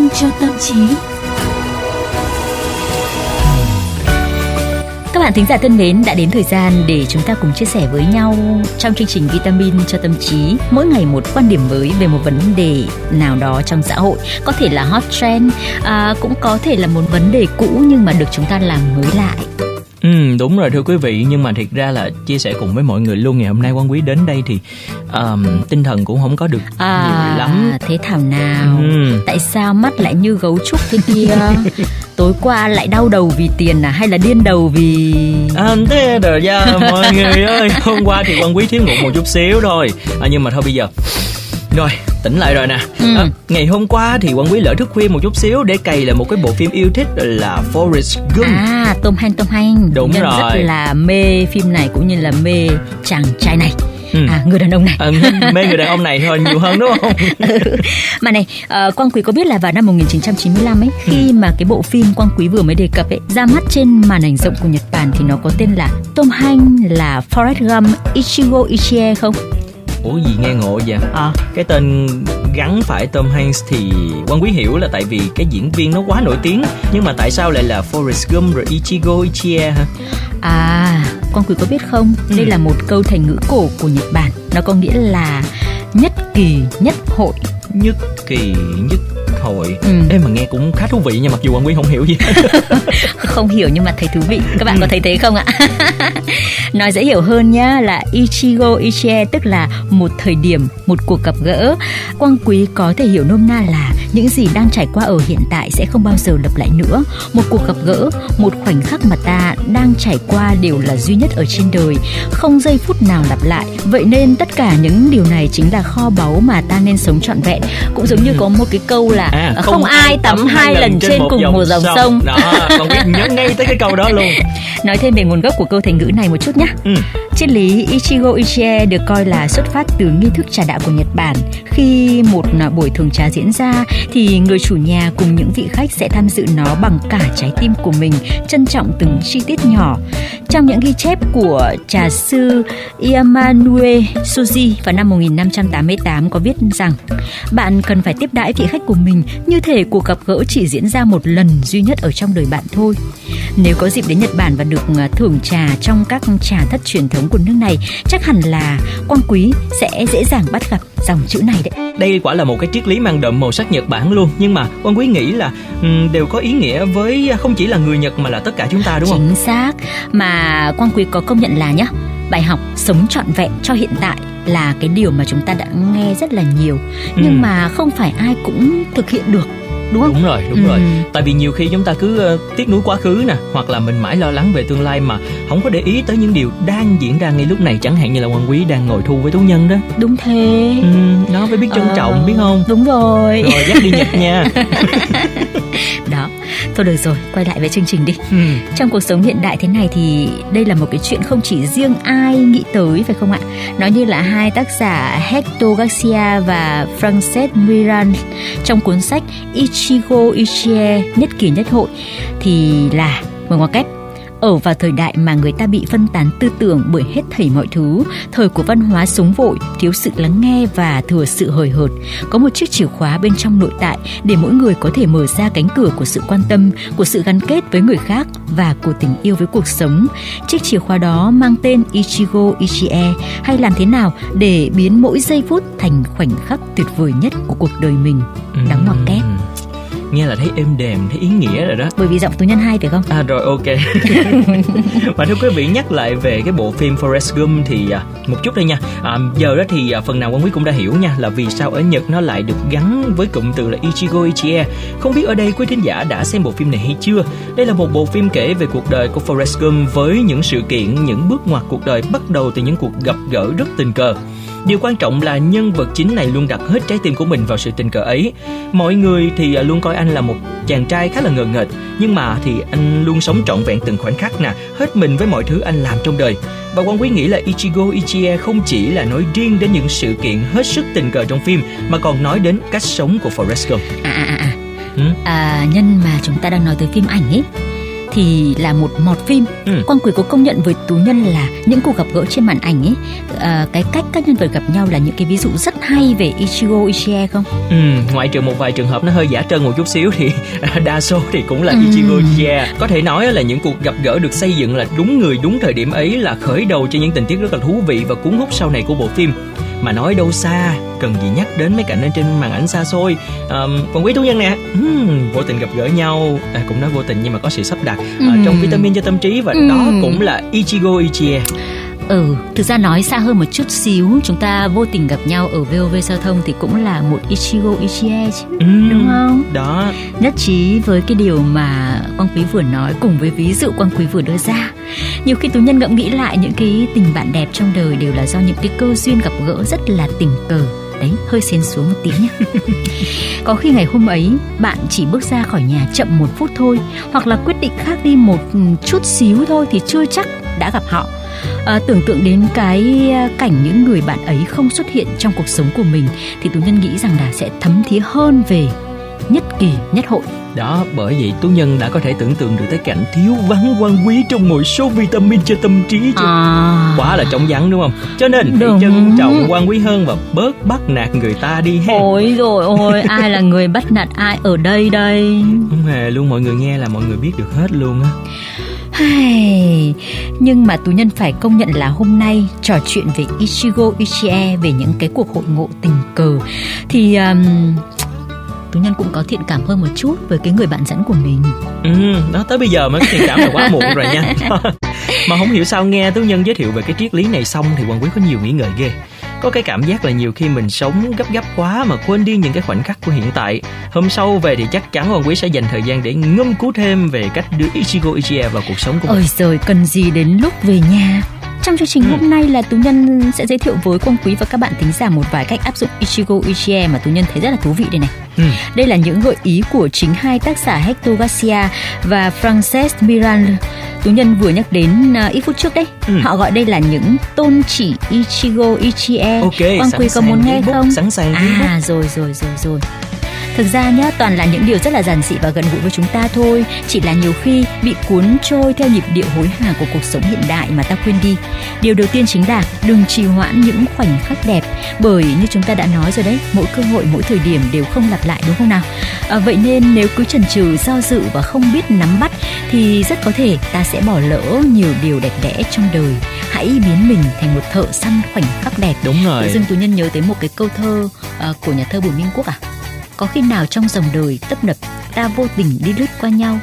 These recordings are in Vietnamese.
sinh cho tâm trí. Các bạn thính giả thân mến, đã đến thời gian để chúng ta cùng chia sẻ với nhau trong chương trình Vitamin cho tâm trí mỗi ngày một quan điểm mới về một vấn đề nào đó trong xã hội, có thể là hot trend, à, cũng có thể là một vấn đề cũ nhưng mà được chúng ta làm mới lại. Ừ đúng rồi thưa quý vị. Nhưng mà thiệt ra là chia sẻ cùng với mọi người luôn ngày hôm nay quan quý đến đây thì um, tinh thần cũng không có được à, nhiều lắm. thế thảo nào? Ừ. tại sao mắt lại như gấu trúc thế kia? Tối qua lại đau đầu vì tiền à? Hay là điên đầu vì à, thế rồi ra mọi người ơi. Hôm qua thì quan quý thiếu ngủ một chút xíu thôi. À, nhưng mà thôi bây giờ rồi tỉnh lại rồi nè ừ. à, ngày hôm qua thì quan quý lỡ thức khuya một chút xíu để cày là một cái bộ phim yêu thích là Forrest Gump à Tom Hanks Tom Hanks đúng Nhân rồi rất là mê phim này cũng như là mê chàng trai này Ừ. à người đàn ông này à, mê người đàn ông này thôi nhiều hơn đúng không ừ. mà này uh, quang quý có biết là vào năm 1995 ấy khi ừ. mà cái bộ phim quang quý vừa mới đề cập ấy ra mắt trên màn ảnh rộng của Nhật Bản thì nó có tên là Tom Hanks là Forrest Gump Ichigo Ichie không ủa gì nghe ngộ vậy à. cái tên gắn phải Tom Hanks thì quan quý hiểu là tại vì cái diễn viên nó quá nổi tiếng nhưng mà tại sao lại là Forrest Gump rồi Ichigo Ichie hả à quan quý có biết không ừ. đây là một câu thành ngữ cổ của Nhật Bản nó có nghĩa là nhất kỳ nhất hội nhất kỳ nhất hội ừ. Ê mà nghe cũng khá thú vị nha mặc dù quan quý không hiểu gì. Không hiểu nhưng mà thấy thú vị. Các bạn ừ. có thấy thế không ạ? Nói dễ hiểu hơn nhá là Ichigo Ichie tức là một thời điểm một cuộc gặp gỡ. Quang quý có thể hiểu nôm na là những gì đang trải qua ở hiện tại sẽ không bao giờ lặp lại nữa. Một cuộc gặp gỡ một khoảnh khắc mà ta đang trải qua đều là duy nhất ở trên đời. Không giây phút nào lặp lại. Vậy nên tất cả những điều này chính là kho báu mà ta nên sống trọn vẹn. Cũng giống như có một cái câu là à, không, không ai tắm hai lần trên, trên một cùng một dòng sông, sông. đó còn biết nhớ ngay tới cái câu đó luôn. Nói thêm về nguồn gốc của câu thành ngữ này một chút nhé ừ. triết lý Ichigo Ichie được coi là xuất phát từ nghi thức trà đạo của Nhật Bản. Khi một buổi thường trà diễn ra thì người chủ nhà cùng những vị khách sẽ tham dự nó bằng cả trái tim của mình trân trọng từng chi tiết nhỏ trong những ghi chép của trà sư Yamanue Suji vào năm 1588 có viết rằng bạn cần phải tiếp đãi vị khách của mình như thể cuộc gặp gỡ chỉ diễn ra một lần duy nhất ở trong đời bạn thôi. Nếu có dịp đến Nhật Bản và được à, thưởng trà trong các trà thất truyền thống của nước này, chắc hẳn là quan quý sẽ dễ dàng bắt gặp dòng chữ này đấy. Đây quả là một cái triết lý mang đậm màu sắc Nhật Bản luôn, nhưng mà quan quý nghĩ là um, đều có ý nghĩa với không chỉ là người Nhật mà là tất cả chúng ta đúng không? Chính xác. Mà quan quý có công nhận là nhá, bài học sống trọn vẹn cho hiện tại là cái điều mà chúng ta đã nghe rất là nhiều nhưng ừ. mà không phải ai cũng thực hiện được đúng không? Đúng rồi đúng ừ. rồi. Tại vì nhiều khi chúng ta cứ uh, tiếc nuối quá khứ nè hoặc là mình mãi lo lắng về tương lai mà không có để ý tới những điều đang diễn ra ngay lúc này. Chẳng hạn như là quan quý đang ngồi thu với tú nhân đó. Đúng thế. Ừ, nó phải biết trân ờ, trọng biết không? đúng rồi. Rồi dắt đi nhật nha thôi được rồi quay lại với chương trình đi. Ừ. trong cuộc sống hiện đại thế này thì đây là một cái chuyện không chỉ riêng ai nghĩ tới phải không ạ? Nó như là hai tác giả Hector Garcia và Frances Miran. Trong cuốn sách Ichigo Ichie nhất kỳ nhất hội thì là mời ngoặc kép ở vào thời đại mà người ta bị phân tán tư tưởng bởi hết thảy mọi thứ, thời của văn hóa sống vội, thiếu sự lắng nghe và thừa sự hời hợt, có một chiếc chìa khóa bên trong nội tại để mỗi người có thể mở ra cánh cửa của sự quan tâm, của sự gắn kết với người khác và của tình yêu với cuộc sống. Chiếc chìa khóa đó mang tên Ichigo Ichie hay làm thế nào để biến mỗi giây phút thành khoảnh khắc tuyệt vời nhất của cuộc đời mình. Đóng ngoặc kép nghe là thấy êm đềm thấy ý nghĩa rồi đó. Bởi vì giọng tú nhân hai phải không? À rồi ok. Và thưa quý vị nhắc lại về cái bộ phim Forrest Gump thì à, một chút đây nha. À, giờ đó thì à, phần nào quan quý cũng đã hiểu nha là vì sao ở Nhật nó lại được gắn với cụm từ là Ichigo Ichie. Không biết ở đây quý thính giả đã xem bộ phim này hay chưa? Đây là một bộ phim kể về cuộc đời của Forrest Gump với những sự kiện những bước ngoặt cuộc đời bắt đầu từ những cuộc gặp gỡ rất tình cờ Điều quan trọng là nhân vật chính này luôn đặt hết trái tim của mình vào sự tình cờ ấy. Mọi người thì à, luôn coi anh là một chàng trai khá là ngờ nghệch, nhưng mà thì anh luôn sống trọn vẹn từng khoảnh khắc nè, hết mình với mọi thứ anh làm trong đời. Và quan quý nghĩ là Ichigo Ichie không chỉ là nói riêng đến những sự kiện hết sức tình cờ trong phim, mà còn nói đến cách sống của Forrest Gump. À à à. À, ừ? à nhân mà chúng ta đang nói tới phim ảnh ấy thì là một mọt phim ừ. quang quý có công nhận với tú nhân là những cuộc gặp gỡ trên màn ảnh ấy à, cái cách các nhân vật gặp nhau là những cái ví dụ rất hay về Ichigo Ichie không ừ, ngoại trừ một vài trường hợp nó hơi giả trân một chút xíu thì đa số thì cũng là ừ. Ichigo Ichie có thể nói là những cuộc gặp gỡ được xây dựng là đúng người đúng thời điểm ấy là khởi đầu cho những tình tiết rất là thú vị và cuốn hút sau này của bộ phim mà nói đâu xa cần gì nhắc đến mấy cảnh ở trên màn ảnh xa xôi um, còn quý tú nhân nè uhm, vô tình gặp gỡ nhau à, cũng nói vô tình nhưng mà có sự sắp đặt ừ. uh, trong vitamin cho tâm trí và ừ. đó cũng là Ichigo Ichie Ừ, thực ra nói xa hơn một chút xíu, chúng ta vô tình gặp nhau ở VOV giao thông thì cũng là một Ichigo Ichie chứ, ừ, đúng không? Đó. Nhất trí với cái điều mà Quang Quý vừa nói cùng với ví dụ Quang Quý vừa đưa ra. Nhiều khi tú nhân ngẫm nghĩ lại những cái tình bạn đẹp trong đời đều là do những cái cơ duyên gặp gỡ rất là tình cờ đấy hơi xến xuống một tí nhé có khi ngày hôm ấy bạn chỉ bước ra khỏi nhà chậm một phút thôi hoặc là quyết định khác đi một chút xíu thôi thì chưa chắc đã gặp họ à, tưởng tượng đến cái à, cảnh những người bạn ấy không xuất hiện trong cuộc sống của mình thì tú nhân nghĩ rằng là sẽ thấm thía hơn về nhất kỳ nhất hội. Đó bởi vậy tú nhân đã có thể tưởng tượng được tới cảnh thiếu vắng quan quý trong một số vitamin cho tâm trí chứ. À. quá là trống vắng đúng không? Cho nên hãy trân trọng quan quý hơn và bớt bắt nạt người ta đi ha. Ôi rồi ôi ai là người bắt nạt ai ở đây đây? Không hề luôn mọi người nghe là mọi người biết được hết luôn á nhưng mà tú nhân phải công nhận là hôm nay trò chuyện về Ichigo Ichie về những cái cuộc hội ngộ tình cờ. Thì um, tú nhân cũng có thiện cảm hơn một chút với cái người bạn dẫn của mình. Ừ đó tới bây giờ mới có thiện cảm là quá muộn rồi nha. Mà không hiểu sao nghe tú nhân giới thiệu về cái triết lý này xong thì hoàng quý có nhiều nghĩ ngợi ghê có cái cảm giác là nhiều khi mình sống gấp gáp quá mà quên đi những cái khoảnh khắc của hiện tại hôm sau về thì chắc chắn hoàng quý sẽ dành thời gian để ngâm cứu thêm về cách đưa Ichigo Ichie vào cuộc sống của mình ôi rồi cần gì đến lúc về nhà trong chương trình ừ. hôm nay là Tú Nhân sẽ giới thiệu với Quang Quý và các bạn tính giả một vài cách áp dụng Ichigo Ichie mà Tú Nhân thấy rất là thú vị đây này. Ừ. Đây là những gợi ý của chính hai tác giả Hector Garcia và Frances Miran. Tú Nhân vừa nhắc đến uh, ít phút trước đấy. Ừ. Họ gọi đây là những tôn chỉ Ichigo Ichie. Ok, Quang Quý có muốn nghe không? Sẵn sàng. À rồi rồi rồi rồi. Thực ra nhá, toàn là những điều rất là giản dị và gần gũi với chúng ta thôi, chỉ là nhiều khi bị cuốn trôi theo nhịp điệu hối hả của cuộc sống hiện đại mà ta quên đi. Điều đầu tiên chính là đừng trì hoãn những khoảnh khắc đẹp, bởi như chúng ta đã nói rồi đấy, mỗi cơ hội, mỗi thời điểm đều không lặp lại đúng không nào? À, vậy nên nếu cứ chần chừ, do dự và không biết nắm bắt thì rất có thể ta sẽ bỏ lỡ nhiều điều đẹp đẽ trong đời. Hãy biến mình thành một thợ săn khoảnh khắc đẹp. Đúng rồi. Tự dưng tú nhân nhớ tới một cái câu thơ uh, của nhà thơ Bùi Minh Quốc à? có khi nào trong dòng đời tấp nập ta vô tình đi lướt qua nhau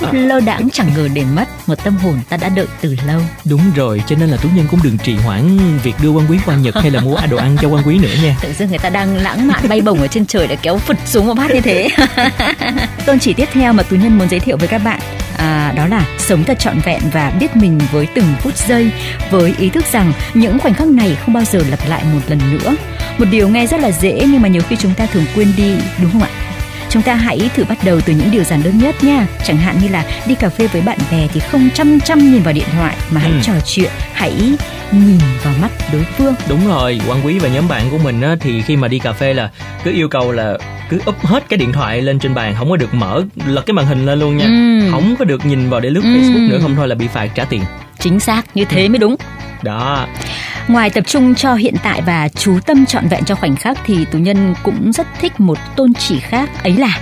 à. lơ đãng chẳng ngờ đến mất một tâm hồn ta đã đợi từ lâu đúng rồi cho nên là tú nhân cũng đừng trì hoãn việc đưa quan quý qua nhật hay là mua đồ ăn cho quan quý nữa nha tự dưng người ta đang lãng mạn bay bổng ở trên trời để kéo phật xuống một bát như thế tôn chỉ tiếp theo mà tú nhân muốn giới thiệu với các bạn à, đó là sống thật trọn vẹn và biết mình với từng phút giây. Với ý thức rằng những khoảnh khắc này không bao giờ lặp lại một lần nữa. Một điều nghe rất là dễ nhưng mà nhiều khi chúng ta thường quên đi đúng không ạ? Chúng ta hãy thử bắt đầu từ những điều giản đơn nhất nha. Chẳng hạn như là đi cà phê với bạn bè thì không chăm chăm nhìn vào điện thoại mà hãy ừ. trò chuyện hãy nhìn vào mắt đối phương. Đúng rồi quan quý và nhóm bạn của mình á, thì khi mà đi cà phê là cứ yêu cầu là cứ úp hết cái điện thoại lên trên bàn không có được mở lật cái màn hình lên luôn nha ừ. không có được nhìn vào để lướt ừ. facebook nữa không thôi là bị phạt trả tiền chính xác như thế ừ. mới đúng đó Ngoài tập trung cho hiện tại và chú tâm trọn vẹn cho khoảnh khắc thì tú nhân cũng rất thích một tôn chỉ khác ấy là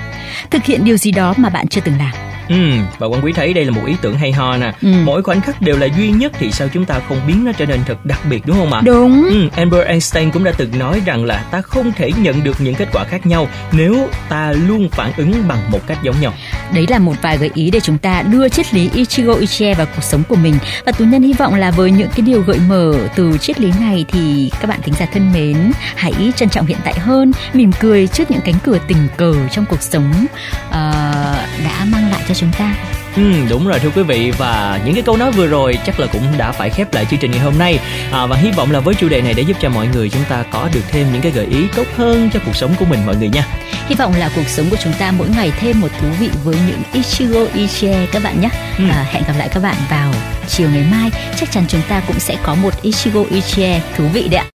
thực hiện điều gì đó mà bạn chưa từng làm. Ừ, và quan quý thấy đây là một ý tưởng hay ho nè. Ừ. Mỗi khoảnh khắc đều là duy nhất thì sao chúng ta không biến nó trở nên thật đặc biệt đúng không ạ? Đúng. Ừ, Albert Einstein cũng đã từng nói rằng là ta không thể nhận được những kết quả khác nhau nếu ta luôn phản ứng bằng một cách giống nhau. Đấy là một vài gợi ý để chúng ta đưa triết lý Ichigo Ichie vào cuộc sống của mình và tú nhân hy vọng là với những cái điều gợi mở từ triết lý này thì các bạn thính giả thân mến hãy trân trọng hiện tại hơn, mỉm cười trước những cánh cửa tình cờ trong cuộc sống uh, đã mang lại cho cho chúng ta Ừ, đúng rồi thưa quý vị và những cái câu nói vừa rồi chắc là cũng đã phải khép lại chương trình ngày hôm nay à, và hy vọng là với chủ đề này để giúp cho mọi người chúng ta có được thêm những cái gợi ý tốt hơn cho cuộc sống của mình mọi người nha. Hy vọng là cuộc sống của chúng ta mỗi ngày thêm một thú vị với những Ichigo Ichie các bạn nhé. Ừ. À, hẹn gặp lại các bạn vào chiều ngày mai chắc chắn chúng ta cũng sẽ có một Ichigo Ichie thú vị đấy ạ.